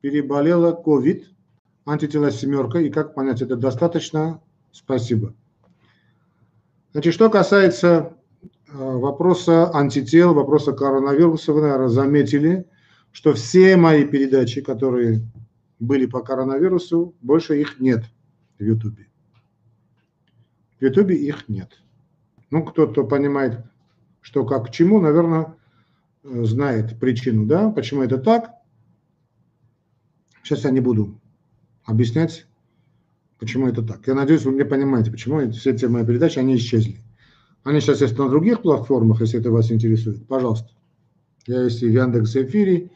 переболела COVID, антитела семерка, и как понять, это достаточно? Спасибо. Значит, что касается э, вопроса антител, вопроса коронавируса, вы, наверное, заметили, что все мои передачи, которые были по коронавирусу, больше их нет в Ютубе. В Ютубе их нет. Ну, кто-то понимает, что как к чему, наверное, э, знает причину, да, почему это так. Сейчас я не буду объяснять, почему это так. Я надеюсь, вы мне понимаете, почему все эти мои передачи, они исчезли. Они сейчас есть на других платформах, если это вас интересует. Пожалуйста. Я есть и в Яндекс Эфире,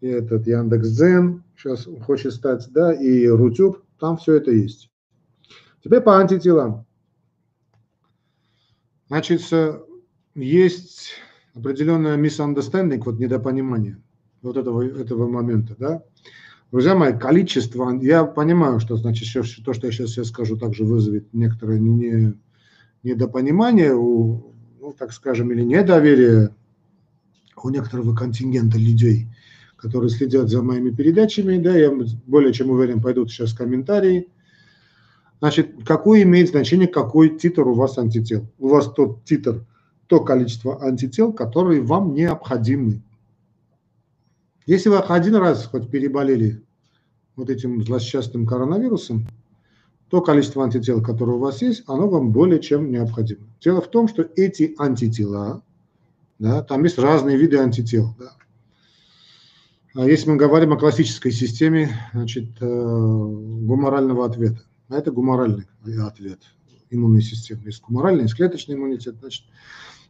и этот Яндекс Дзен сейчас хочет стать, да, и Рутюб, там все это есть. Теперь по антителам. Значит, есть определенная misunderstanding, вот недопонимание вот этого, этого момента, да. Друзья мои, количество, я понимаю, что значит то, что я сейчас, сейчас скажу, также вызовет некоторое не, недопонимание, у, ну, так скажем, или недоверие у некоторого контингента людей, которые следят за моими передачами, да, я более чем уверен, пойдут сейчас комментарии. Значит, какое имеет значение, какой титр у вас антител? У вас тот титр, то количество антител, которые вам необходимы. Если вы один раз хоть переболели вот этим злосчастным коронавирусом, то количество антител, которое у вас есть, оно вам более чем необходимо. Дело в том, что эти антитела, да, там есть разные виды антител. Да. А если мы говорим о классической системе значит, э, гуморального ответа, а это гуморальный ответ иммунной системы. Есть гуморальный, есть клеточный иммунитет. Значит,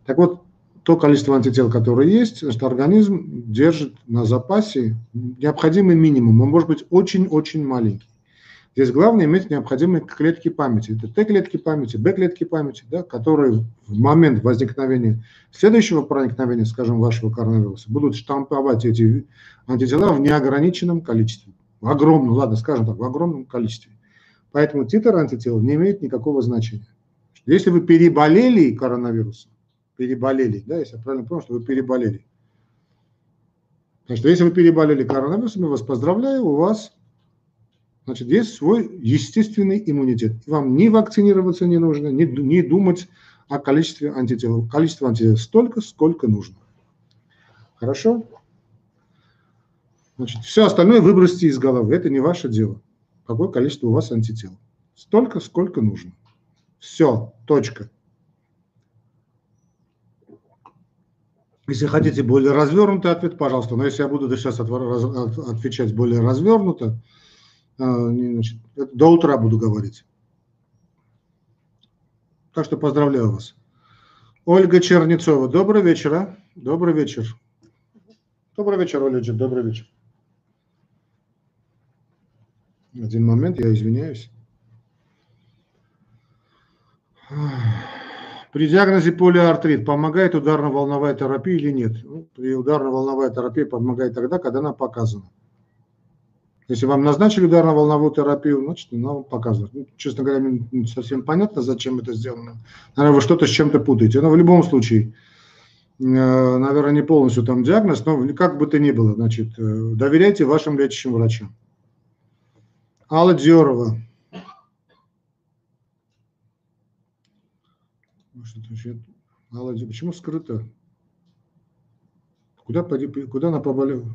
так вот, то количество антител, которое есть, значит, организм держит на запасе необходимый минимум. Он может быть очень-очень маленький. Здесь главное иметь необходимые клетки памяти. Это Т-клетки памяти, Б-клетки памяти, да, которые в момент возникновения следующего проникновения, скажем, вашего коронавируса, будут штамповать эти антитела в неограниченном количестве. В огромном, ладно, скажем так, в огромном количестве. Поэтому титр антител не имеет никакого значения. Если вы переболели коронавирусом, переболели, да, если я правильно понял, что вы переболели. Значит, если вы переболели коронавирусом, я вас поздравляю, у вас Значит, есть свой естественный иммунитет. Вам ни вакцинироваться не нужно, ни, ни думать о количестве антител. Количество антител столько, сколько нужно. Хорошо? Значит, все остальное выбросьте из головы. Это не ваше дело. Какое количество у вас антител. Столько, сколько нужно. Все, точка. Если хотите более развернутый ответ, пожалуйста. Но если я буду сейчас отвечать более развернуто, а, значит, до утра буду говорить. Так что поздравляю вас. Ольга Чернецова, добрый вечер. А? Добрый вечер. Добрый вечер, Ольга, добрый вечер. Один момент, я извиняюсь. При диагнозе полиартрит помогает ударно-волновая терапия или нет? Ну, при ударно-волновая терапия помогает тогда, когда она показана. Если вам назначили ударно-волновую терапию, значит, она вам показывает. Ну, честно говоря, мне не совсем понятно, зачем это сделано. Наверное, вы что-то с чем-то путаете. Но в любом случае, э, наверное, не полностью там диагноз, но как бы то ни было, значит, э, доверяйте вашим лечащим врачам. Алла Диорова. Алла, почему скрыто? Куда, куда она поболела?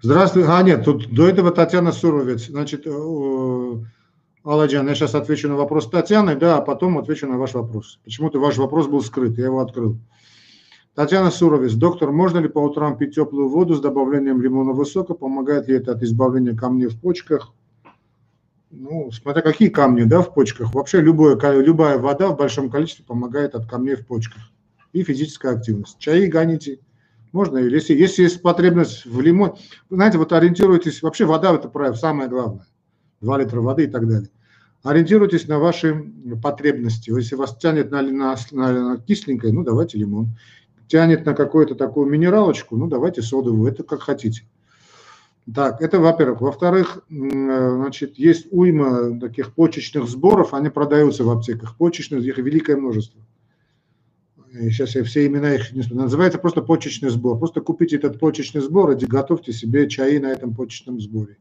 Здравствуй. А, нет, тут до этого Татьяна Суровец. Значит, э, Аладжан, я сейчас отвечу на вопрос Татьяны, да, а потом отвечу на ваш вопрос. Почему-то ваш вопрос был скрыт, я его открыл. Татьяна Суровец. Доктор, можно ли по утрам пить теплую воду с добавлением лимонного сока? Помогает ли это от избавления камней в почках? Ну, смотря какие камни, да, в почках. Вообще любое, любая вода в большом количестве помогает от камней в почках. И физическая активность. Чаи гоните – можно, если, если есть потребность в лимоне, знаете, вот ориентируйтесь, вообще вода это правило, самое главное, 2 литра воды и так далее. Ориентируйтесь на ваши потребности. Если вас тянет на, на, на, на кисленькое, ну давайте лимон. Тянет на какую-то такую минералочку, ну давайте содовую, это как хотите. Так, это во-первых. Во-вторых, значит, есть уйма таких почечных сборов, они продаются в аптеках. Почечных, их великое множество сейчас я все имена их не знаю, называется просто почечный сбор. Просто купите этот почечный сбор и готовьте себе чаи на этом почечном сборе.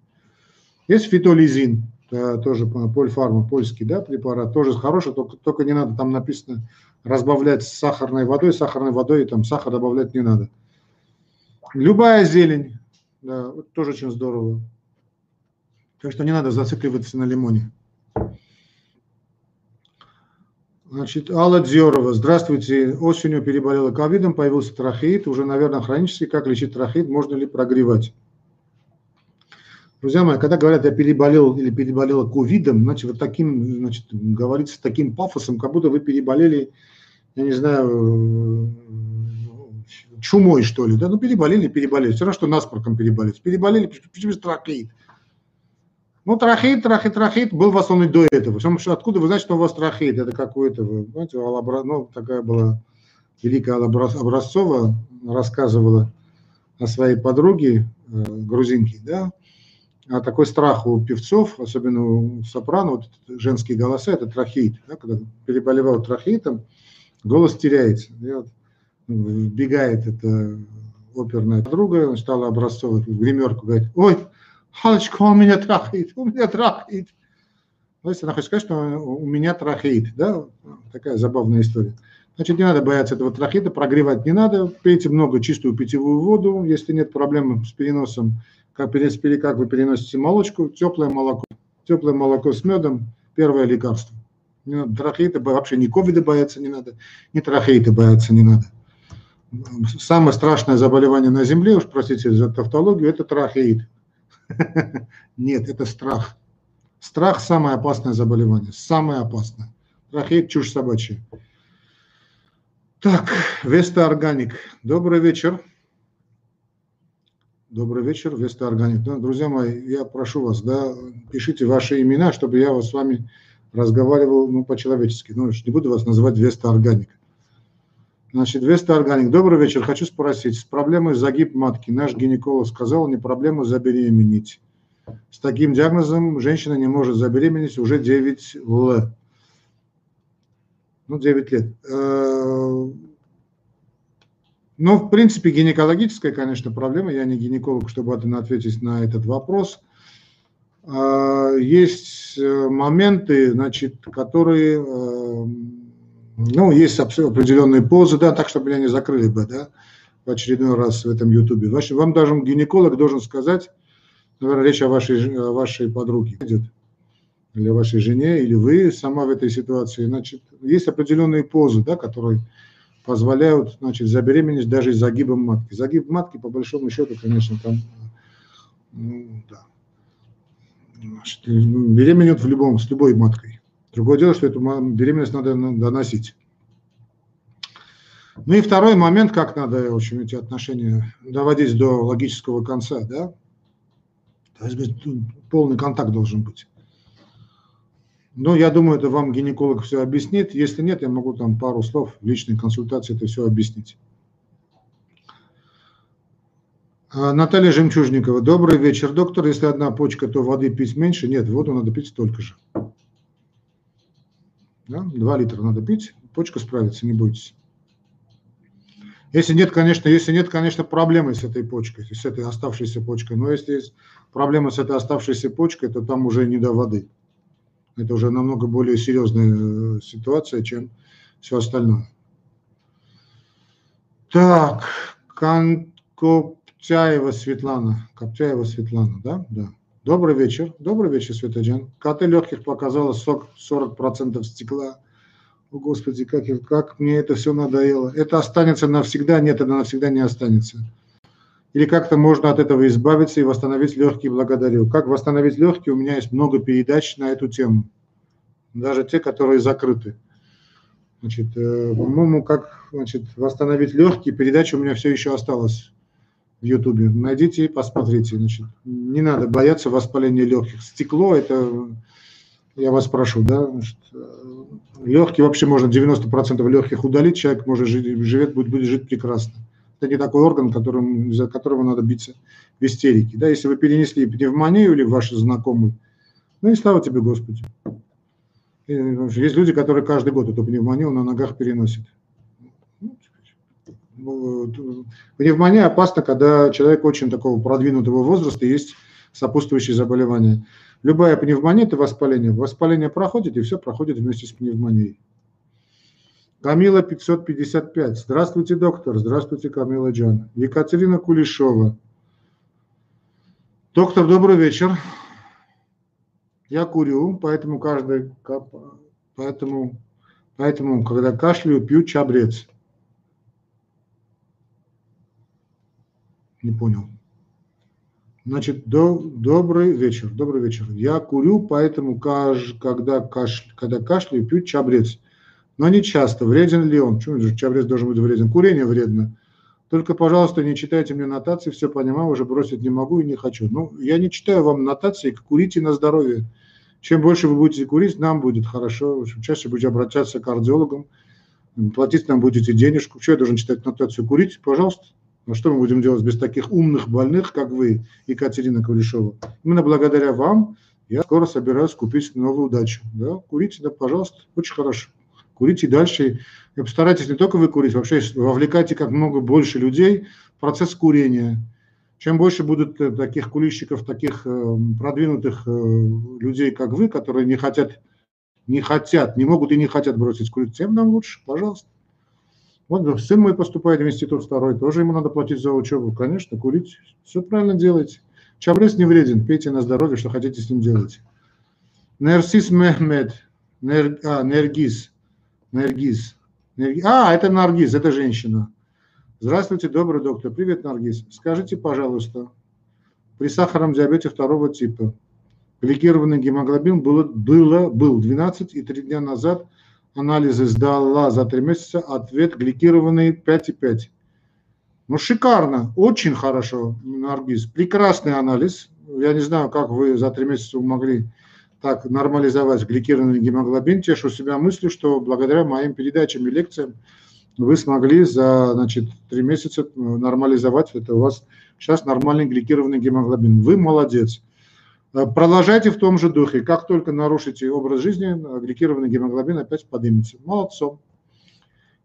Есть фитолизин, тоже польфарма, польский да, препарат, тоже хороший, только, только не надо, там написано разбавлять с сахарной водой, сахарной водой, и там сахар добавлять не надо. Любая зелень, да, тоже очень здорово. Так что не надо зацикливаться на лимоне. Значит, Алла Дзерова. Здравствуйте. Осенью переболела ковидом, появился трахеид, уже, наверное, хронический. Как лечить трахеид? Можно ли прогревать? Друзья мои, когда говорят, я переболел или переболела ковидом, значит, вот таким, значит, говорится таким пафосом, как будто вы переболели, я не знаю, чумой, что ли. Да? Ну, переболели, переболели. Все равно, что насморком переболели. Переболели, трахеид? Ну, трахеид, трахеид, трахеид был у он и до этого. Откуда вы знаете, что у вас трахеид? Это какой-то, знаете, Алабра, ну, такая была великая Образцова, рассказывала о своей подруге, э, грузинке, да, а такой страх у певцов, особенно у сопрано, вот женские голоса, это трахеид. Да, когда переболевал трахеитом, голос теряется. Вот вбегает эта оперная подруга, стала Образцова в гримерку, говорит, ой, Халочка, у меня трахеид, у меня трахеид. То есть она хочет сказать, что у меня трахеид, да, такая забавная история. Значит, не надо бояться этого трахеида, прогревать не надо, пейте много чистую питьевую воду, если нет проблем с переносом, как, как вы переносите молочку, теплое молоко. Теплое молоко с медом – первое лекарство. Не надо трахеида, вообще ни ковида бояться не надо, ни трахеида бояться не надо. Самое страшное заболевание на Земле, уж простите за тавтологию, это трахеид. Нет, это страх. Страх – самое опасное заболевание, самое опасное. Трахеид – чушь собачья. Так, Веста Органик. Добрый вечер. Добрый вечер, Веста Органик. Да, друзья мои, я прошу вас, да, пишите ваши имена, чтобы я вас с вами разговаривал ну, по-человечески. Ну, не буду вас называть Веста Органик. Значит, Веста Органик. Добрый вечер. Хочу спросить, с проблемой загиб матки наш гинеколог сказал, не проблема забеременеть. С таким диагнозом женщина не может забеременеть уже 9 лет. Ну, 9 лет. Э, ну, в принципе, гинекологическая, конечно, проблема. Я не гинеколог, чтобы ответить на этот вопрос. Э, есть э, моменты, значит, которые ну, есть определенные позы, да, так, чтобы меня не закрыли бы, да, в очередной раз в этом Ютубе. Вам даже гинеколог должен сказать, наверное, речь о вашей, о вашей подруге идет, или о вашей жене, или вы сама в этой ситуации. Значит, есть определенные позы, да, которые позволяют, значит, забеременеть даже загибом матки. Загиб матки, по большому счету, конечно, там, ну, да. Значит, беременеют в любом, с любой маткой. Другое дело, что эту беременность надо доносить. Ну и второй момент, как надо, в общем, эти отношения доводить до логического конца, да? То есть полный контакт должен быть. Но я думаю, это вам гинеколог все объяснит. Если нет, я могу там пару слов в личной консультации это все объяснить. А, Наталья Жемчужникова. Добрый вечер, доктор. Если одна почка, то воды пить меньше? Нет, воду надо пить столько же. Да? 2 литра надо пить, почка справится, не бойтесь. Если нет, конечно, если нет, конечно, проблемы с этой почкой, с этой оставшейся почкой. Но если есть проблема с этой оставшейся почкой, то там уже не до воды. Это уже намного более серьезная э, ситуация, чем все остальное. Так, Коптяева Светлана. Коптяева Светлана, да? Да. Добрый вечер. Добрый вечер, Светоджан. КТ легких показала сок 40% стекла. О, Господи, как, как мне это все надоело. Это останется навсегда? Нет, это навсегда не останется. Или как-то можно от этого избавиться и восстановить легкие? Благодарю. Как восстановить легкие? У меня есть много передач на эту тему. Даже те, которые закрыты. Значит, э, по-моему, как значит, восстановить легкие, передача у меня все еще осталась в Ютубе. Найдите и посмотрите. Значит, не надо бояться воспаления легких. Стекло – это, я вас прошу, да, значит, легкие вообще можно 90% легких удалить, человек может жить, живет, будет, будет жить прекрасно. Это не такой орган, которым, за которого надо биться в истерике. Да, если вы перенесли пневмонию или ваши знакомые, ну и слава тебе, Господи. Есть люди, которые каждый год эту пневмонию на ногах переносят. Пневмония опасна, когда человек очень такого продвинутого возраста, есть сопутствующие заболевания. Любая пневмония – это воспаление. Воспаление проходит, и все проходит вместе с пневмонией. Камила 555. Здравствуйте, доктор. Здравствуйте, Камила Джан. Екатерина Кулешова. Доктор, добрый вечер. Я курю, поэтому каждый, поэтому, поэтому когда кашляю, пью чабрец. Не понял. Значит, до, добрый вечер, добрый вечер. Я курю, поэтому каш, когда, каш, когда кашляю, пью чабрец. Но не часто. Вреден ли он? Почему чабрец должен быть вреден? Курение вредно. Только, пожалуйста, не читайте мне нотации, все понимаю, уже бросить не могу и не хочу. Ну, я не читаю вам нотации, курите на здоровье. Чем больше вы будете курить, нам будет хорошо. Чаще будете обращаться к кардиологам, платить нам будете денежку. Что я должен читать нотацию? Курить, пожалуйста. Ну что мы будем делать без таких умных больных, как вы, Екатерина Кулешова? Именно благодаря вам я скоро собираюсь купить новую дачу. Да? Курите, да, пожалуйста, очень хорошо. Курите дальше. И постарайтесь не только вы курить, вообще вовлекайте как много больше людей в процесс курения. Чем больше будут э, таких курильщиков, таких э, продвинутых э, людей, как вы, которые не хотят, не хотят, не могут и не хотят бросить курить, тем нам лучше, пожалуйста. Вот сын мой поступает в институт второй, тоже ему надо платить за учебу. Конечно, курить, все правильно делаете. Чабрес не вреден, пейте на здоровье, что хотите с ним делать. Нерсис Мехмед, Нер, а, Нергиз, Нергиз. Нергиз. А, это Наргиз, это женщина. Здравствуйте, добрый доктор. Привет, Наргиз. Скажите, пожалуйста, при сахарном диабете второго типа гликированный гемоглобин было, было, был 12 и 3 дня назад – анализы сдала за три месяца, ответ гликированный 5,5. Ну, шикарно, очень хорошо, Наргиз. Прекрасный анализ. Я не знаю, как вы за три месяца могли так нормализовать гликированный гемоглобин. Тешу себя мыслью, что благодаря моим передачам и лекциям вы смогли за значит, три месяца нормализовать это. У вас сейчас нормальный гликированный гемоглобин. Вы молодец. Э, продолжайте в том же духе. Как только нарушите образ жизни, гликированный гемоглобин опять поднимется. Молодцом.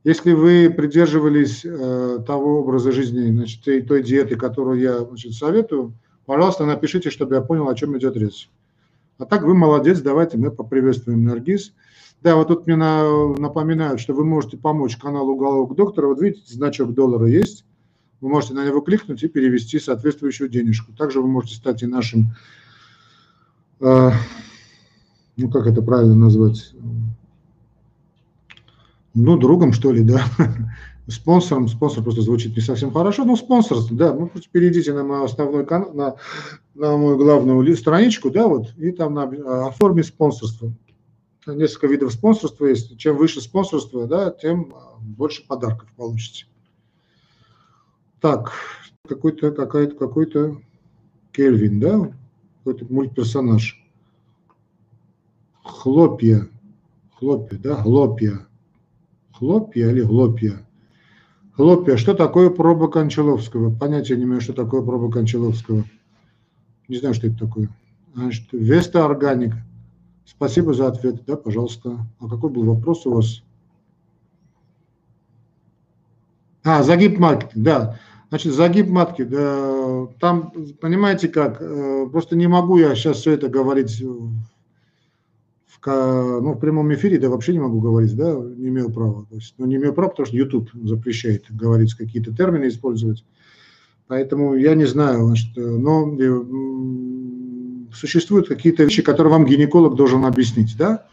Если вы придерживались э, того образа жизни, значит, той, той диеты, которую я значит, советую, пожалуйста, напишите, чтобы я понял, о чем идет речь. А так вы молодец, давайте мы поприветствуем Наргиз. Да, вот тут мне на, напоминают, что вы можете помочь каналу «Уголовок доктора». Вот видите, значок доллара есть. Вы можете на него кликнуть и перевести соответствующую денежку. Также вы можете стать и нашим ну как это правильно назвать, ну, другом, что ли, да, спонсором, спонсор просто звучит не совсем хорошо, но спонсорство, да, ну, просто перейдите на мой основной канал, на, на мою главную страничку, да, вот, и там на, а, оформи спонсорство. Несколько видов спонсорства есть. Чем выше спонсорство, да, тем а, больше подарков получите. Так, какой-то, какая-то, какой-то Кельвин, да, какой-то мультперсонаж. Хлопья. Хлопья, да? Хлопья. Хлопья или хлопья? Хлопья. Что такое проба Кончаловского? Понятия не имею, что такое проба Кончаловского. Не знаю, что это такое. Значит, Веста Органик. Спасибо за ответ. Да, пожалуйста. А какой был вопрос у вас? А, загиб маркетинг, да. Значит, загиб матки, да, там, понимаете как, э, просто не могу я сейчас все это говорить в, ну, в прямом эфире, да вообще не могу говорить, да, не имею права. То есть, ну, не имею права, потому что YouTube запрещает говорить какие-то термины использовать. Поэтому я не знаю, значит, но э, существуют какие-то вещи, которые вам гинеколог должен объяснить, да,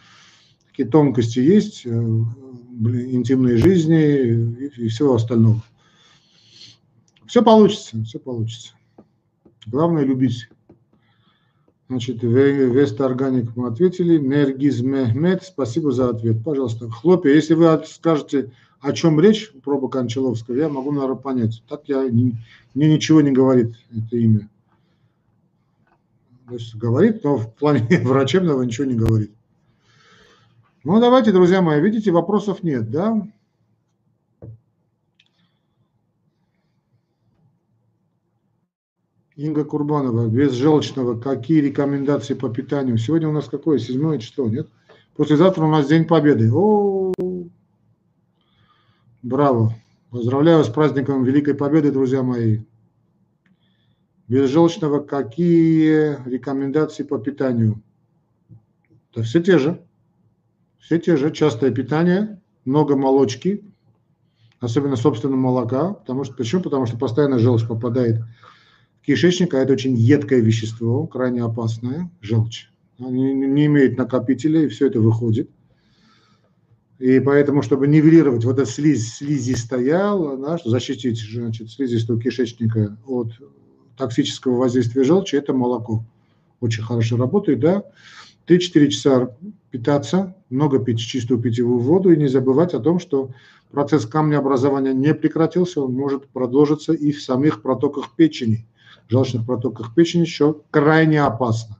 какие тонкости есть, э, интимной жизни и всего остального. Все получится, все получится. Главное любить. Значит, Веста Органик мы ответили. Нергиз Мехмед, спасибо за ответ. Пожалуйста. Хлопья, если вы скажете, о чем речь, проба Кончаловского, я могу, наверное, понять. Так я, мне ничего не говорит это имя. То есть говорит, но в плане врачебного ничего не говорит. Ну, давайте, друзья мои, видите, вопросов нет, да? Инга Курбанова, без желчного, какие рекомендации по питанию? Сегодня у нас какое? Седьмое число, нет? Послезавтра у нас День Победы. О, браво, Поздравляю с праздником Великой Победы, друзья мои. Без желчного какие рекомендации по питанию? Да все те же. Все те же. Частое питание, много молочки, особенно собственного молока. Потому что, почему? Потому что постоянно желчь попадает кишечник, а это очень едкое вещество, крайне опасное, желчь. Не, не имеет накопителя, и все это выходит. И поэтому, чтобы нивелировать вот эта слизь, слизистая, да, защитить значит, слизистую кишечника от токсического воздействия желчи, это молоко. Очень хорошо работает, да. 3-4 часа питаться, много пить чистую питьевую воду и не забывать о том, что процесс камнеобразования не прекратился, он может продолжиться и в самих протоках печени. Желчных протоках печени еще крайне опасно.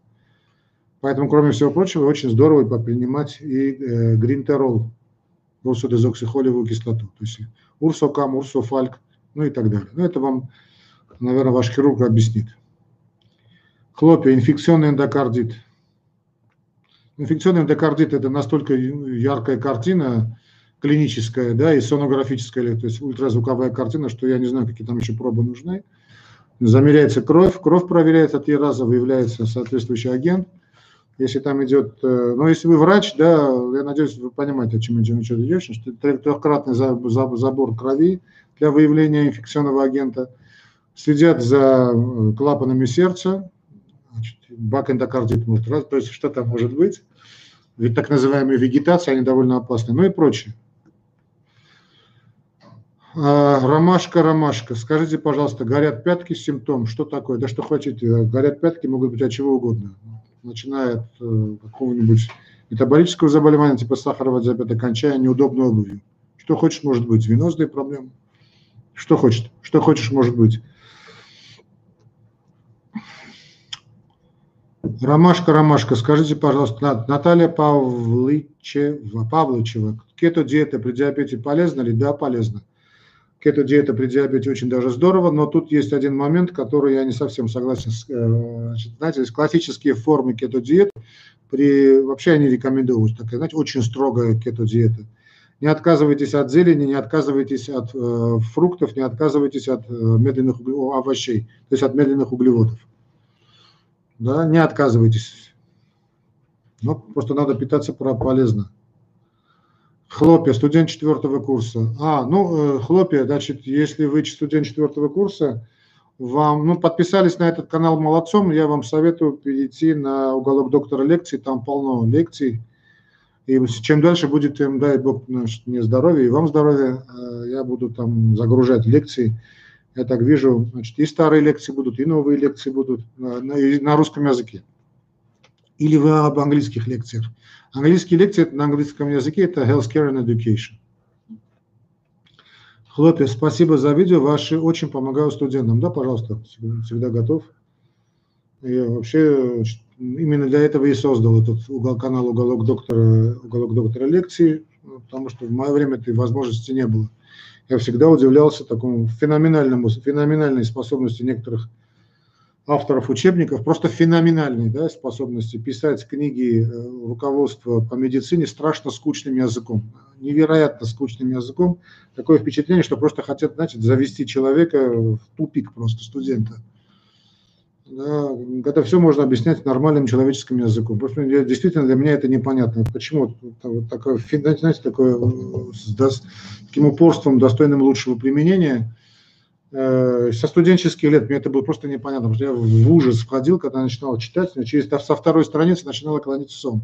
Поэтому, кроме всего прочего, очень здорово попринимать и э, гринтерол, урсодезоксихолевую кислоту, то есть урсокам, урсофальк, ну и так далее. Но это вам, наверное, ваш хирург объяснит. Хлопья, инфекционный эндокардит. Инфекционный эндокардит – это настолько яркая картина, клиническая, да, и сонографическая, то есть ультразвуковая картина, что я не знаю, какие там еще пробы нужны. Замеряется кровь, кровь проверяется три раза, выявляется соответствующий агент – если там идет, э, ну, если вы врач, да, я надеюсь, вы понимаете, о чем идет речь, что трехкратный забор крови для выявления инфекционного агента, следят за э, клапанами сердца, значит, бак эндокардит может то есть что там может быть, ведь так называемые вегетации, они довольно опасны, ну и прочее. А, ромашка, ромашка. Скажите, пожалуйста, горят пятки симптом, что такое? Да что хотите, горят пятки могут быть от чего угодно начиная от э, какого-нибудь метаболического заболевания типа сахарного диабета, кончая неудобной обувью. Что хочешь, может быть. Венозные проблемы. Что хочешь, что хочешь, может быть. Ромашка, Ромашка, скажите, пожалуйста, Наталья Павлычева, Павлычева, кето-диета при диабете полезна ли? Да, полезна кето-диета при диабете очень даже здорово, но тут есть один момент, который я не совсем согласен с, э, значит, знаете, классические формы кето-диет, при, вообще они рекомендуют, такая, знаете, очень строгая кето-диета. Не отказывайтесь от зелени, не отказывайтесь от э, фруктов, не отказывайтесь от э, медленных овощей, то есть от медленных углеводов. Да, не отказывайтесь. Но просто надо питаться полезно. Хлопья, студент четвертого курса. А, ну, э, хлопья, значит, если вы студент четвертого курса, вам, ну, подписались на этот канал молодцом, я вам советую перейти на уголок доктора лекций, там полно лекций. И чем дальше будет, тем, дай Бог, мне здоровья и вам здоровья, э, я буду там загружать лекции. Я так вижу, значит, и старые лекции будут, и новые лекции будут на, на, на русском языке. Или вы об английских лекциях. Английские лекции на английском языке – это Healthcare and Education. Хлопья, спасибо за видео, ваши очень помогают студентам. Да, пожалуйста, всегда готов. Я вообще именно для этого и создал этот угол, канал «Уголок доктора», «Уголок доктора лекции», потому что в мое время этой возможности не было. Я всегда удивлялся такому феноменальному, феноменальной способности некоторых авторов учебников, просто феноменальные да, способности писать книги э, руководства по медицине страшно скучным языком, невероятно скучным языком. Такое впечатление, что просто хотят, значит, завести человека в тупик просто студента. Да, это все можно объяснять нормальным человеческим языком. Просто действительно для меня это непонятно. Почему такое, знаете, такое э, с, таким упорством, достойным лучшего применения – со студенческих лет мне это было просто непонятно, потому что я в ужас входил, когда начинал читать, через, со второй страницы начинала клониться сон.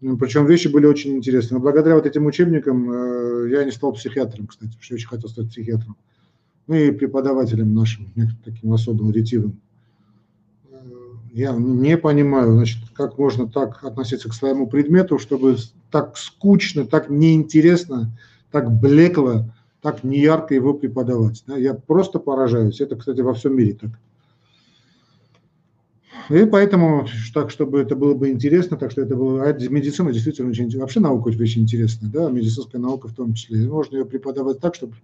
Ну, Причем вещи были очень интересные. Но благодаря вот этим учебникам э, я не стал психиатром, кстати, потому что я очень хотел стать психиатром. Ну и преподавателем нашим, таким особым, ретивым. Э, я не понимаю, значит, как можно так относиться к своему предмету, чтобы так скучно, так неинтересно, так блекло так неярко его преподавать. Да? Я просто поражаюсь. Это, кстати, во всем мире так. И поэтому, так, чтобы это было бы интересно, так что это было... А медицина действительно очень... Вообще наука очень интересная, да, медицинская наука в том числе. Можно ее преподавать так, чтобы,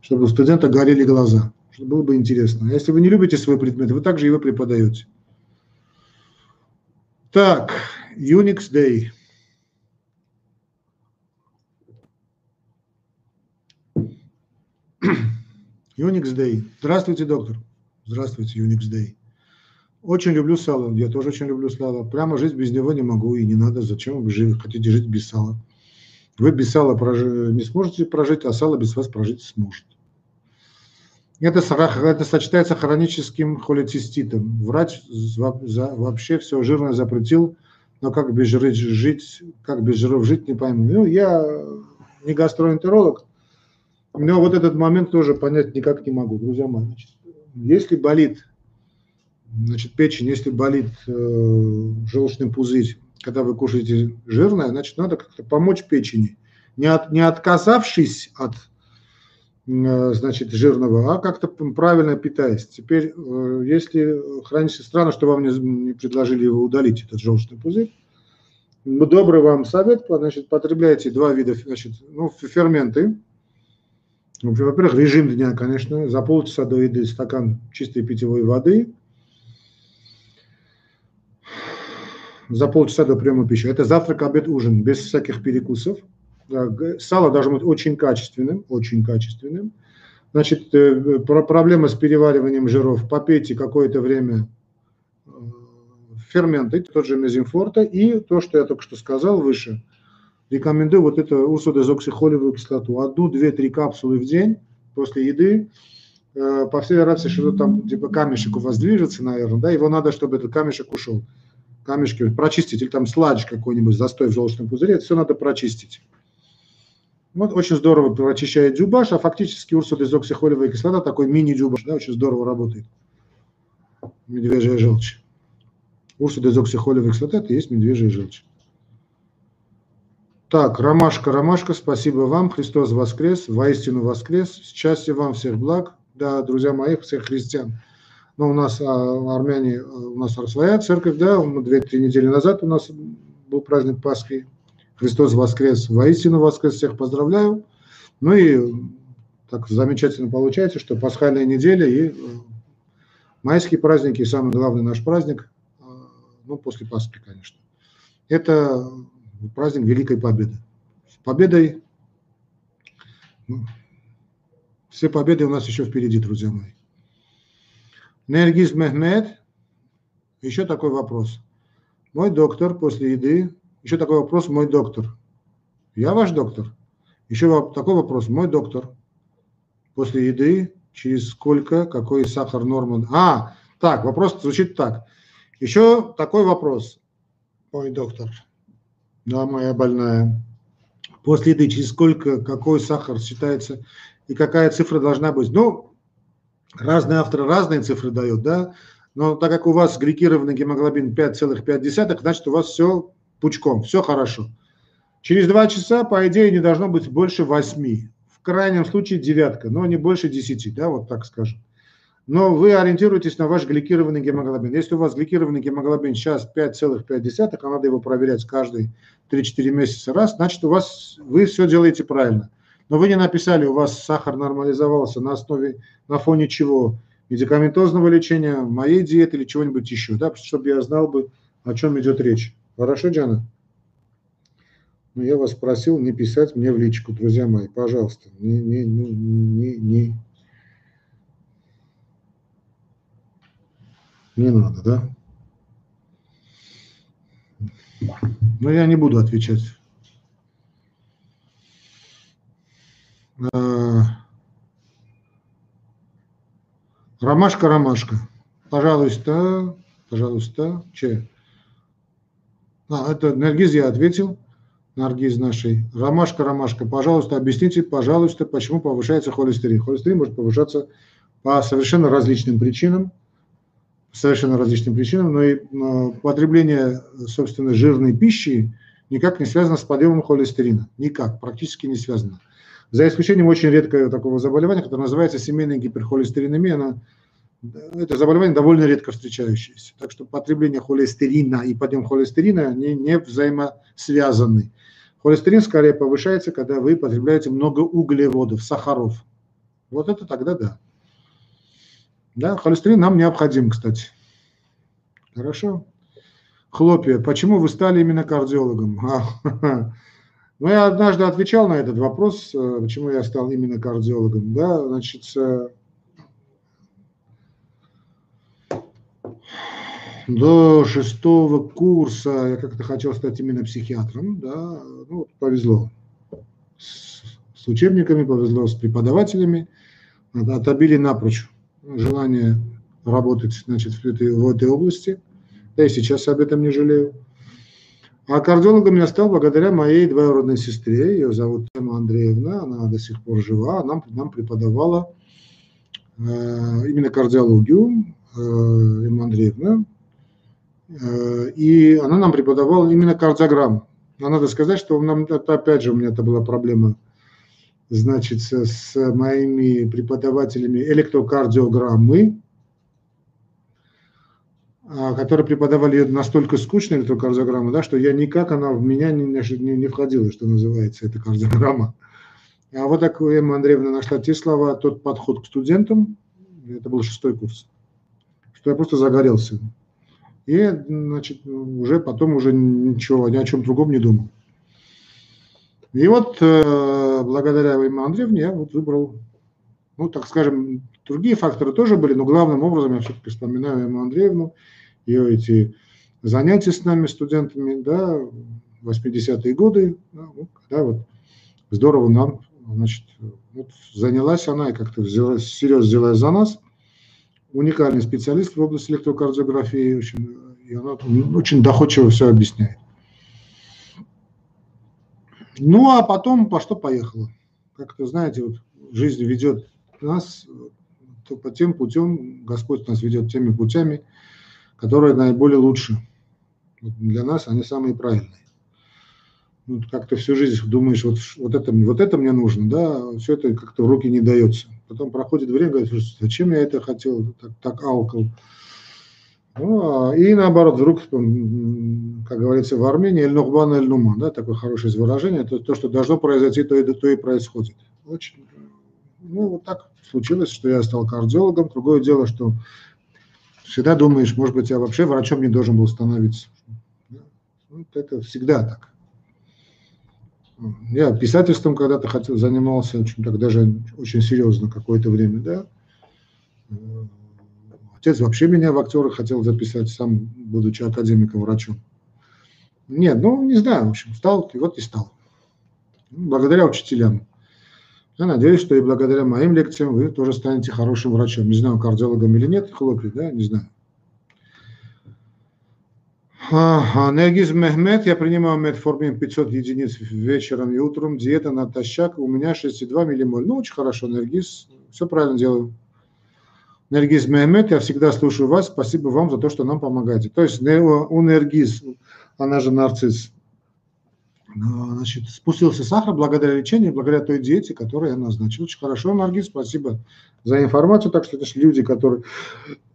чтобы у студента горели глаза, чтобы было бы интересно. А если вы не любите свой предмет, вы также его преподаете. Так, Unix Day – Unix Day. Здравствуйте, доктор. Здравствуйте, Unix Day. Очень люблю сало. Я тоже очень люблю сало. Прямо жить без него не могу и не надо. Зачем вы жив... хотите жить без сала? Вы без сала прожи... не сможете прожить, а сало без вас прожить сможет. Это, это сочетается хроническим холециститом. Врач вообще все жирное запретил, но как без жиров жить, как без жиров жить, не пойму. Ну, я не гастроэнтеролог, но вот этот момент тоже понять никак не могу, друзья мои. Значит, если болит значит, печень, если болит э, желчный пузырь, когда вы кушаете жирное, значит, надо как-то помочь печени, не, от, не отказавшись от Э, значит, жирного, а как-то правильно питаясь. Теперь, э, если хранится странно, что вам не, предложили его удалить, этот желчный пузырь, добрый вам совет, значит, потребляйте два вида, значит, ну, ферменты. Ну, во-первых, режим дня, конечно, за полчаса до еды стакан чистой питьевой воды, за полчаса до приема пищи. Это завтрак, обед, ужин, без всяких перекусов – Сало должно быть очень качественным, очень качественным. Значит, э, проблема с перевариванием жиров. Попейте какое-то время э, ферменты, тот же мезинфорта, и то, что я только что сказал выше, рекомендую вот это урсодезоксихолевую кислоту. Одну, две, три капсулы в день после еды. Э, по всей вероятности, что там типа камешек у вас движется, наверное, да, его надо, чтобы этот камешек ушел. Камешки прочистить, или там сладж какой-нибудь, застой в желчном пузыре, это все надо прочистить. Вот очень здорово прочищает дюбаш, а фактически урсодезоксихолевая кислота, такой мини-дюбаш, да, очень здорово работает. Медвежья желчь. Урсодезоксихолевая кислота – это и есть медвежья желчь. Так, Ромашка, Ромашка, спасибо вам, Христос воскрес, воистину воскрес, счастья вам, всех благ, да, друзья мои, всех христиан. Но у нас а, армяне, у нас своя церковь, да, две-три недели назад у нас был праздник Пасхи, Христос воскрес, воистину воскрес, всех поздравляю. Ну и так замечательно получается, что пасхальная неделя и э, майские праздники, и самый главный наш праздник, э, ну, после Пасхи, конечно, это праздник Великой Победы. С победой, ну, все победы у нас еще впереди, друзья мои. Нергиз Мехмед, еще такой вопрос. Мой доктор после еды еще такой вопрос, мой доктор. Я ваш доктор? Еще такой вопрос, мой доктор. После еды через сколько, какой сахар норма? А, так, вопрос звучит так. Еще такой вопрос, мой доктор. Да, моя больная. После еды через сколько, какой сахар считается и какая цифра должна быть? Ну, разные авторы разные цифры дают, да? Но так как у вас гликированный гемоглобин 5,5, значит у вас все пучком, все хорошо. Через два часа, по идее, не должно быть больше восьми. В крайнем случае девятка, но не больше десяти, да, вот так скажем. Но вы ориентируетесь на ваш гликированный гемоглобин. Если у вас гликированный гемоглобин сейчас 5,5, а надо его проверять каждые 3-4 месяца раз, значит, у вас вы все делаете правильно. Но вы не написали, у вас сахар нормализовался на основе, на фоне чего? Медикаментозного лечения, моей диеты или чего-нибудь еще, да, чтобы я знал бы, о чем идет речь. Хорошо, Джана? Ну, я вас просил не писать мне в личку, друзья мои, пожалуйста. Не, не, не, не, не надо, да? Но я не буду отвечать. А, ромашка, ромашка. Пожалуйста, пожалуйста. Че? А, это Наргиз я ответил. Наргиз нашей. Ромашка, Ромашка, пожалуйста, объясните, пожалуйста, почему повышается холестерин. Холестерин может повышаться по совершенно различным причинам, совершенно различным причинам, но и а, потребление, собственно, жирной пищи никак не связано с подъемом холестерина. Никак, практически не связано. За исключением очень редкого такого заболевания, которое называется семейная гиперхолестеринемия, она это заболевание довольно редко встречающееся. Так что потребление холестерина и подъем холестерина они не взаимосвязаны. Холестерин скорее повышается, когда вы потребляете много углеводов, сахаров. Вот это тогда да. Да, холестерин нам необходим, кстати. Хорошо. Хлопья. Почему вы стали именно кардиологом? А, Но я однажды отвечал на этот вопрос, э, почему я стал именно кардиологом. Да, значит, э, до шестого курса я как-то хотел стать именно психиатром, да, ну, повезло. С, с учебниками повезло, с преподавателями, отобили напрочь желание работать, значит, в этой, в этой области. Да и сейчас об этом не жалею. А кардиологом я стал благодаря моей двоюродной сестре, ее зовут Тема Андреевна, она до сих пор жива, она нам преподавала э, именно кардиологию, э, Эмма Андреевна, э, и она нам преподавала именно кардиограмму. Но надо сказать, что нам, опять же, у меня это была проблема, значит, с моими преподавателями электрокардиограммы, а, которые преподавали настолько скучно эту да, что я никак она в меня не, не, не входила, что называется, эта кардиограмма. А вот так Эмма Андреевна нашла те слова, тот подход к студентам, это был шестой курс, что я просто загорелся. И, значит, уже потом уже ничего, ни о чем другом не думал. И вот э, благодаря Эмме Андреевне я вот выбрал, ну, так скажем, другие факторы тоже были, но главным образом я все-таки вспоминаю Эмму Андреевну, ее эти занятия с нами, студентами, да, 80-е годы, да, ну, когда вот здорово нам, значит, вот занялась она и как-то взяла, серьезно взялась за нас. Уникальный специалист в области электрокардиографии, и она очень доходчиво все объясняет. Ну, а потом по что поехало. Как-то, знаете, вот жизнь ведет нас то по тем путем, Господь нас ведет теми путями, которые наиболее лучше. Для нас они самые правильные. Ну, как-то всю жизнь думаешь, вот, вот, это, вот это мне нужно, да, все это как-то в руки не дается. Потом проходит время, говоришь, зачем я это хотел, так, так алкал. Ну, а, и наоборот, вдруг, как говорится в Армении, эль-нухбан эль-нуман, да, такое хорошее выражение, то, то, что должно произойти, то и, то и происходит. Очень, ну, вот так случилось, что я стал кардиологом. Другое дело, что всегда думаешь, может быть, я вообще врачом не должен был становиться. Вот это всегда так. Я писательством когда-то хотел, занимался, очень, так даже очень серьезно какое-то время, да. Отец вообще меня в актеры хотел записать, сам будучи академиком, врачом. Нет, ну, не знаю, в общем, стал, и вот и стал. Благодаря учителям. Я надеюсь, что и благодаря моим лекциям вы тоже станете хорошим врачом. Не знаю, кардиологом или нет, хлопли, да, не знаю. Нергиз Мехмед, я принимаю метформин 500 единиц вечером и утром, диета натощак, у меня 6,2 миллимоль. Ну, очень хорошо, Нергиз, все правильно делаю. Нергиз Мехмед, я всегда слушаю вас, спасибо вам за то, что нам помогаете. То есть у Нергиз, она же нарцисс, значит, спустился сахар благодаря лечению, благодаря той диете, которую я назначил. Очень хорошо, Наргиз, спасибо за информацию. Так что это же люди, которые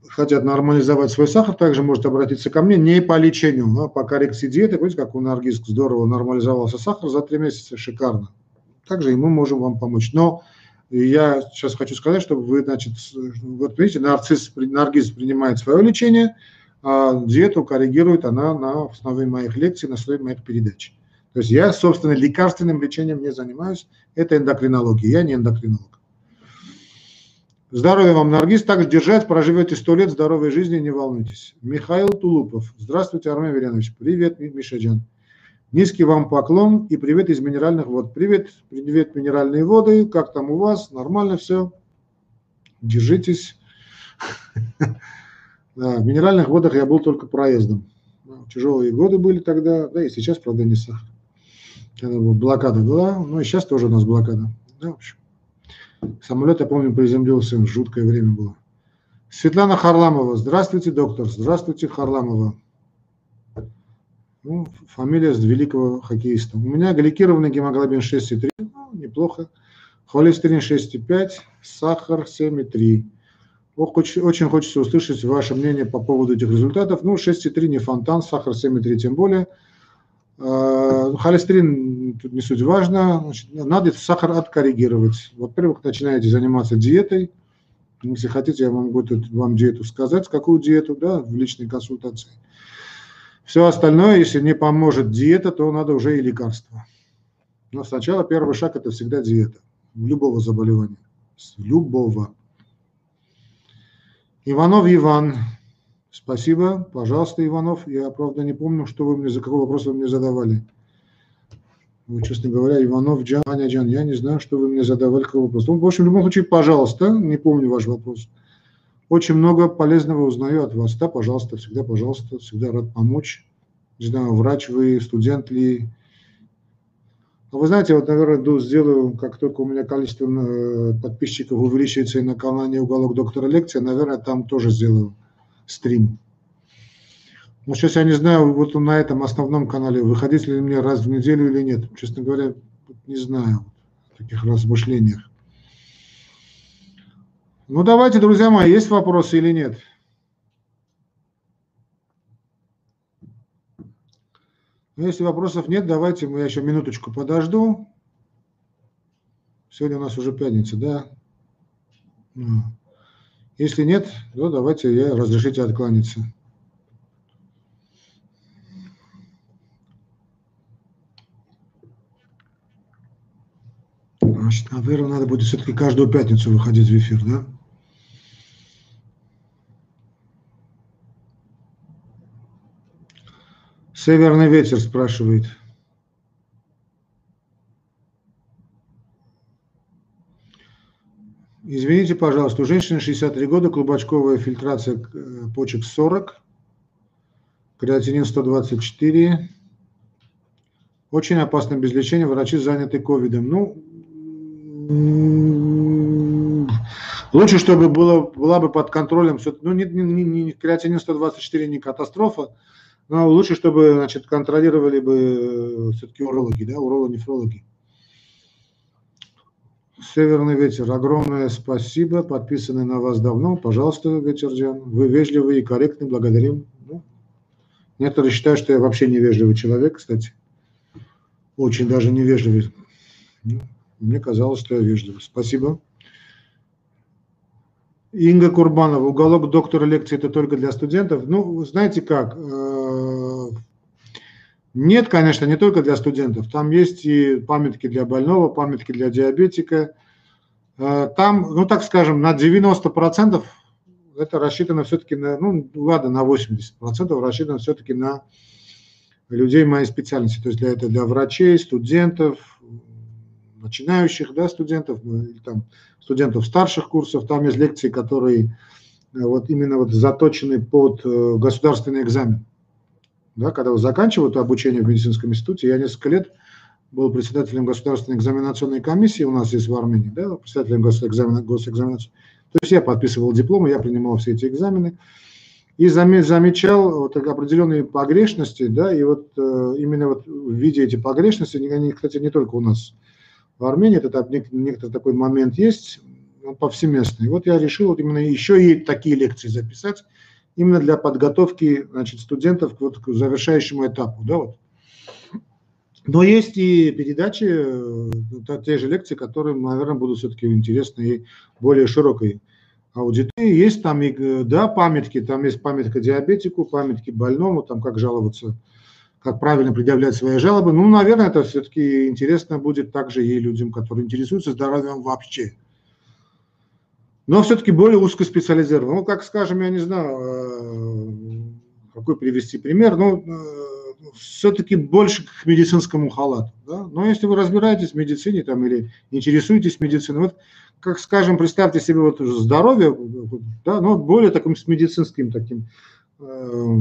хотят нормализовать свой сахар, также может обратиться ко мне не по лечению, а по коррекции диеты. Видите, как у Наргиз здорово нормализовался сахар за три месяца, шикарно. Также и мы можем вам помочь. Но я сейчас хочу сказать, чтобы вы, значит, вот видите, нарцисс, наргиз принимает свое лечение, а диету коррегирует она на основе моих лекций, на основе моих передач. То есть я, собственно, лекарственным лечением не занимаюсь, это эндокринология, я не эндокринолог. Здоровья вам, Наргиз, так держать, проживете сто лет здоровой жизни, не волнуйтесь. Михаил Тулупов. Здравствуйте, Армен Верянович. Привет, Мишаджан. Низкий вам поклон и привет из минеральных вод. Привет, привет, минеральные воды. Как там у вас? Нормально все? Держитесь. В минеральных водах я был только проездом. Тяжелые годы были тогда, да и сейчас, правда, не сахар блокада была, ну и сейчас тоже у нас блокада. Да, в общем. Самолет, я помню, приземлился, жуткое время было. Светлана Харламова. Здравствуйте, доктор. Здравствуйте, Харламова. Ну, фамилия с великого хоккеиста. У меня гликированный гемоглобин 6,3, ну, неплохо. Холестерин 6,5, сахар 7,3. Ох, очень, хочется услышать ваше мнение по поводу этих результатов. Ну, 6,3 не фонтан, сахар 7,3 тем более – Э, холестерин тут не суть важно. Надо сахар откоррегировать. Во-первых, начинаете заниматься диетой. Если хотите, я могу тут вам диету сказать, какую диету, да, в личной консультации. Все остальное, если не поможет диета, то надо уже и лекарства. Но сначала первый шаг – это всегда диета. Любого заболевания. Любого. Иванов Иван. Спасибо. Пожалуйста, Иванов. Я, правда, не помню, что вы мне, за какой вопрос вы мне задавали. Ну, честно говоря, Иванов Джан, Аня Джан, я не знаю, что вы мне задавали, какой вопрос. Ну, в общем, в любом случае, пожалуйста, не помню ваш вопрос. Очень много полезного узнаю от вас. Да, пожалуйста, всегда, пожалуйста, всегда рад помочь. Не знаю, врач вы, студент ли. А вы знаете, вот, наверное, сделаю, как только у меня количество э, подписчиков увеличивается и на канале «Уголок доктора лекции», наверное, там тоже сделаю стрим. Ну, сейчас я не знаю, вот на этом основном канале, выходить ли мне раз в неделю или нет. Честно говоря, не знаю таких размышлениях. Ну, давайте, друзья мои, есть вопросы или нет? Ну, если вопросов нет, давайте я еще минуточку подожду. Сегодня у нас уже пятница, да? Ну, если нет, то давайте я разрешите откланяться. Значит, наверное, надо будет все-таки каждую пятницу выходить в эфир, да? Северный ветер спрашивает. Извините, пожалуйста, у женщины 63 года, клубочковая фильтрация э, почек 40, креатинин 124. Очень опасно без лечения, врачи заняты ковидом. Ну, лучше, чтобы было, была бы под контролем, ну, не, не, не, креатинин 124 не катастрофа, но лучше, чтобы значит, контролировали бы э, все-таки урологи, да, уролонефрологи. Северный ветер, огромное спасибо, подписаны на вас давно, пожалуйста, Ветерджан, вы вежливый и корректный, благодарим. Ну, некоторые считают, что я вообще невежливый человек, кстати, очень даже невежливый. Ну, мне казалось, что я вежливый. Спасибо. Инга Курбанова, уголок доктора лекции это только для студентов. Ну, знаете как, э, нет, конечно, не только для студентов. Там есть и памятки для больного, памятки для диабетика. Э, там, ну так скажем, на 90% это рассчитано все-таки на, ну ладно, на 80% рассчитано все-таки на людей моей специальности. То есть для, это для врачей, студентов, начинающих да, студентов, ну, там студентов старших курсов, там есть лекции, которые э, вот именно вот заточены под э, государственный экзамен. Да, когда вы заканчиваете обучение в медицинском институте, я несколько лет был председателем государственной экзаменационной комиссии у нас здесь в Армении, да, председателем госэкзамена, госэкзаменации. То есть я подписывал дипломы, я принимал все эти экзамены и замечал вот определенные погрешности, да, и вот э, именно вот в виде эти погрешности, они, кстати, не только у нас в Армении этот некоторый такой момент есть, он повсеместный. Вот я решил вот именно еще и такие лекции записать, именно для подготовки значит, студентов к, вот, к завершающему этапу. Да, вот. Но есть и передачи, э, те же лекции, которые, наверное, будут все-таки интересны и более широкой аудитории. Есть там и, э, да, памятки, там есть памятка диабетику, памятки больному, там как жаловаться как правильно предъявлять свои жалобы. Ну, наверное, это все-таки интересно будет также и людям, которые интересуются здоровьем вообще. Но все-таки более узкоспециализированно. Ну, как скажем, я не знаю, э, какой привести пример, но э, все-таки больше к медицинскому халату. Да? Но если вы разбираетесь в медицине там, или интересуетесь медициной, вот, как скажем, представьте себе вот здоровье, да, но более таким с медицинским таким э,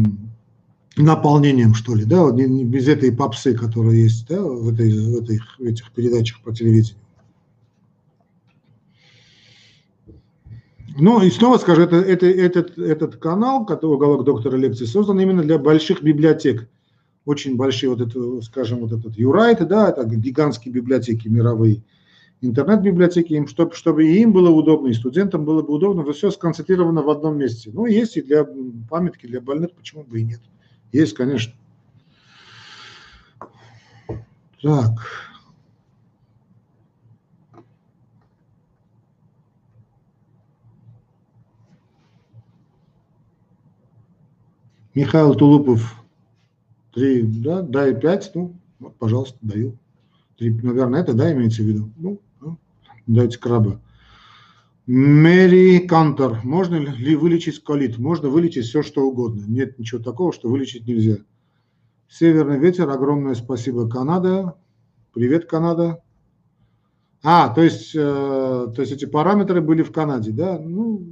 наполнением, что ли, да, вот не, не без этой попсы, которая есть да, в, этой, в, этой, в этих передачах по телевидению. Ну и снова скажу, это, это, этот, этот канал, который уголок доктора лекции, создан именно для больших библиотек. Очень большие, вот это, скажем, вот этот Юрайт, да, это гигантские библиотеки мировые, интернет-библиотеки, им, чтобы, чтобы и им было удобно, и студентам было бы удобно, это все сконцентрировано в одном месте. Ну, есть и для памятки, для больных, почему бы и нет. Есть, конечно. Так. Михаил Тулупов, три, да, дай пять, ну, вот, пожалуйста, даю. наверное, это, да, имеется в виду? Ну, ну дайте краба. Мэри Кантор. Можно ли вылечить колит? Можно вылечить все, что угодно. Нет ничего такого, что вылечить нельзя. Северный ветер. Огромное спасибо, Канада. Привет, Канада. А, то есть, э, то есть эти параметры были в Канаде, да? Ну,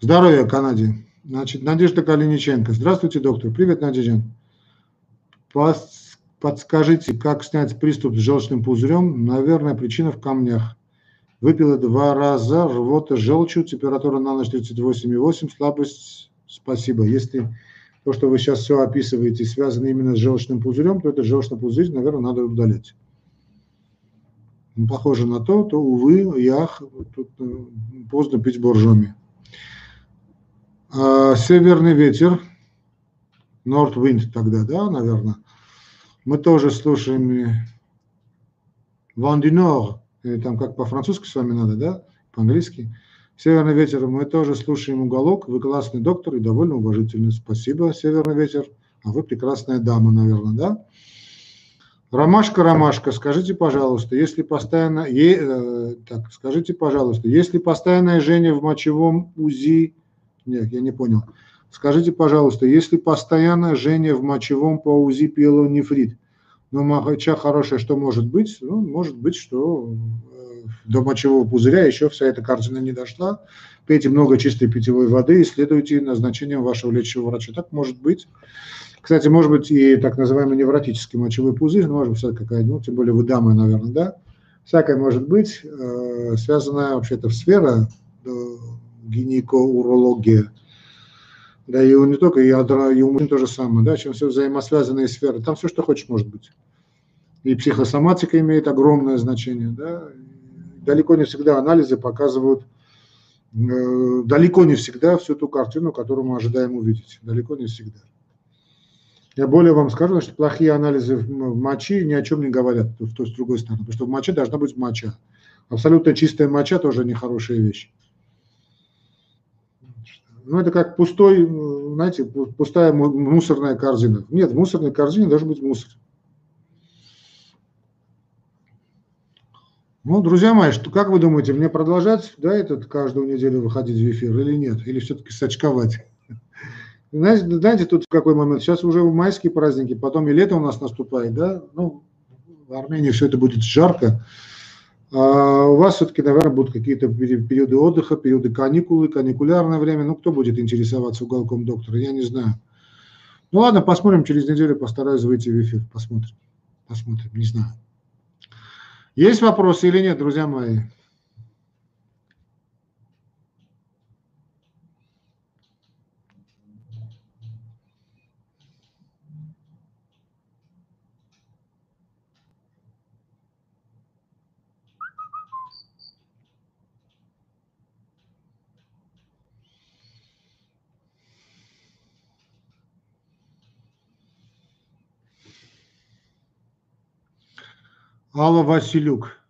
здоровья Канаде. Значит, Надежда Калиниченко. Здравствуйте, доктор. Привет, Надежда. Подскажите, как снять приступ с желчным пузырем? Наверное, причина в камнях. Выпила два раза, рвота желчью, температура на ночь 38,8, слабость, спасибо. Если то, что вы сейчас все описываете, связано именно с желчным пузырем, то это желчный пузырь, наверное, надо удалять. Похоже на то, то, увы, ях, тут э, поздно пить боржоми. А, северный ветер, North Wind тогда, да, наверное. Мы тоже слушаем Ван Нор, или там как по-французски с вами надо, да, по-английски. Северный ветер, мы тоже слушаем уголок, вы классный доктор и довольно уважительный. Спасибо, Северный ветер. А вы прекрасная дама, наверное, да? Ромашка, ромашка, скажите, пожалуйста, если постоянно, е, э, так, скажите, пожалуйста, если постоянное жжение в мочевом УЗИ, нет, я не понял. Скажите, пожалуйста, если постоянное жжение в мочевом по УЗИ пиелонефрит, но моча хорошая, что может быть? Ну, может быть, что э, до мочевого пузыря еще вся эта картина не дошла. Пейте много чистой питьевой воды и следуйте назначениям вашего лечащего врача. Так может быть. Кстати, может быть и так называемый невротический мочевой пузырь, ну, может быть, какая ну, тем более вы дамы, наверное, да? Всякое может быть, э, связанная вообще-то сфера э, гинекоурология, да, и не только ядра, и у мужчин то же самое, да, чем все взаимосвязанные сферы. Там все, что хочешь, может быть. И психосоматика имеет огромное значение, да. Далеко не всегда анализы показывают, э, далеко не всегда всю ту картину, которую мы ожидаем увидеть. Далеко не всегда. Я более вам скажу, что плохие анализы в мочи ни о чем не говорят в той с другой стороны, потому что в моче должна быть моча. Абсолютно чистая моча тоже нехорошая вещь ну, это как пустой, знаете, пустая мусорная корзина. Нет, в мусорной корзине должен быть мусор. Ну, друзья мои, что, как вы думаете, мне продолжать, да, этот каждую неделю выходить в эфир или нет? Или все-таки сочковать? Знаете, знаете, тут в какой момент? Сейчас уже майские праздники, потом и лето у нас наступает, да? Ну, в Армении все это будет жарко. А у вас все-таки, наверное, будут какие-то периоды отдыха, периоды каникулы, каникулярное время. Ну, кто будет интересоваться уголком доктора, я не знаю. Ну ладно, посмотрим, через неделю постараюсь выйти в эфир. Посмотрим. Посмотрим, не знаю. Есть вопросы или нет, друзья мои? Алла Василюк.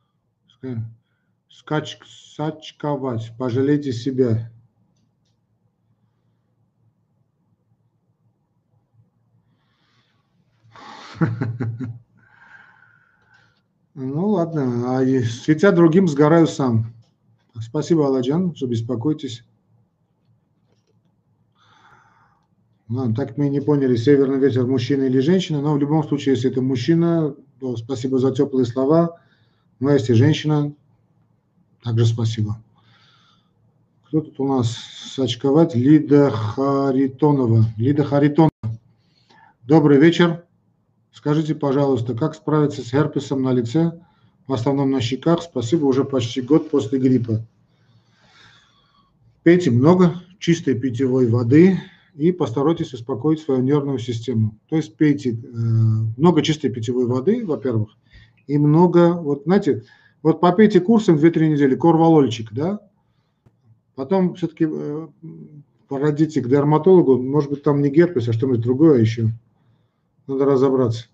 Скач, сачковать. Пожалейте себя. Ну ладно, а светя другим, сгораю сам. Спасибо, Аладжан, что беспокойтесь. Ладно, так мы не поняли, северный ветер мужчина или женщина, но в любом случае, если это мужчина, то спасибо за теплые слова. Ну, а если женщина, также спасибо. Кто тут у нас сочковать? Лида Харитонова. Лида Харитонова. Добрый вечер. Скажите, пожалуйста, как справиться с герпесом на лице, в основном на щеках? Спасибо, уже почти год после гриппа. Пейте много чистой питьевой воды, и постарайтесь успокоить свою нервную систему. То есть пейте э, много чистой питьевой воды, во-первых, и много, вот знаете, вот попейте курсом 2-3 недели, корвалольчик, да, потом все-таки э, породите к дерматологу, может быть, там не герпес, а что-нибудь другое еще. Надо разобраться.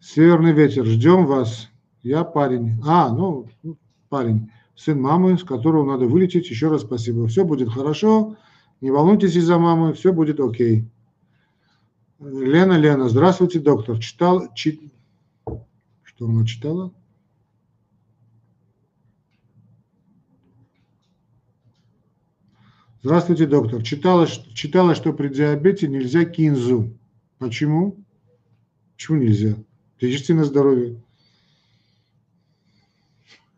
Северный ветер, ждем вас. Я парень. А, ну, парень сын мамы, с которого надо вылететь. Еще раз спасибо. Все будет хорошо. Не волнуйтесь из-за мамы, все будет окей. Лена, Лена, здравствуйте, доктор. Читал, чи... что она читала? Здравствуйте, доктор. Читала, читала, что при диабете нельзя кинзу. Почему? Почему нельзя? Ешьте на здоровье.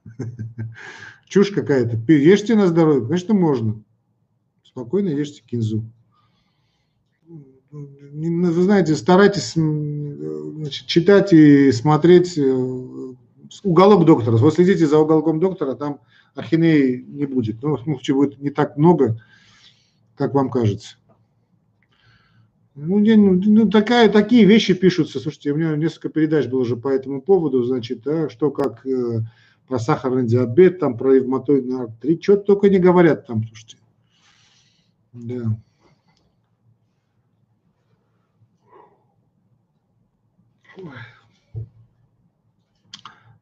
Чушь какая-то. Ешьте на здоровье. Конечно, можно. Спокойно ешьте кинзу. Вы знаете, старайтесь значит, читать и смотреть э, уголок доктора. Вы следите за уголком доктора, там ахинеи не будет. Ну, в случае будет не так много, как вам кажется. Ну, не, ну, ну, такая, такие вещи пишутся. Слушайте, у меня несколько передач было уже по этому поводу, значит, да, что как э, про сахарный диабет, там про ревматоидный артрит, что только не говорят там, слушайте. Да.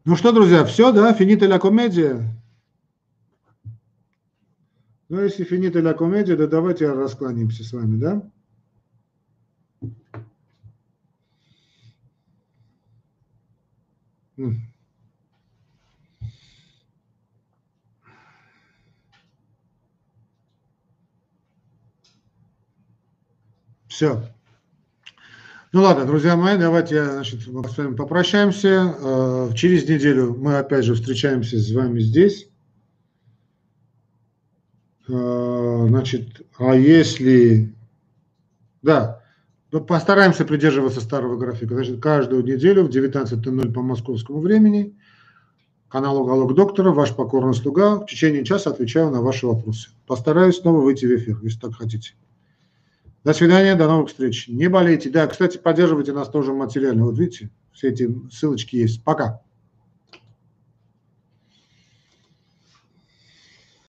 Ну что, друзья, все, да, финита ля комедия. Ну, если финита ля комедия, то давайте раскланяемся с вами, да? Все. Ну ладно, друзья мои, давайте я, значит, мы с вами попрощаемся. Э, через неделю мы опять же встречаемся с вами здесь. Э, значит, а если... Да, ну, постараемся придерживаться старого графика. Значит, каждую неделю в 19.00 по московскому времени канал «Уголок доктора», ваш покорный слуга. В течение часа отвечаю на ваши вопросы. Постараюсь снова выйти в эфир, если так хотите. До свидания, до новых встреч. Не болейте. Да, кстати, поддерживайте нас тоже материально. Вот видите, все эти ссылочки есть. Пока.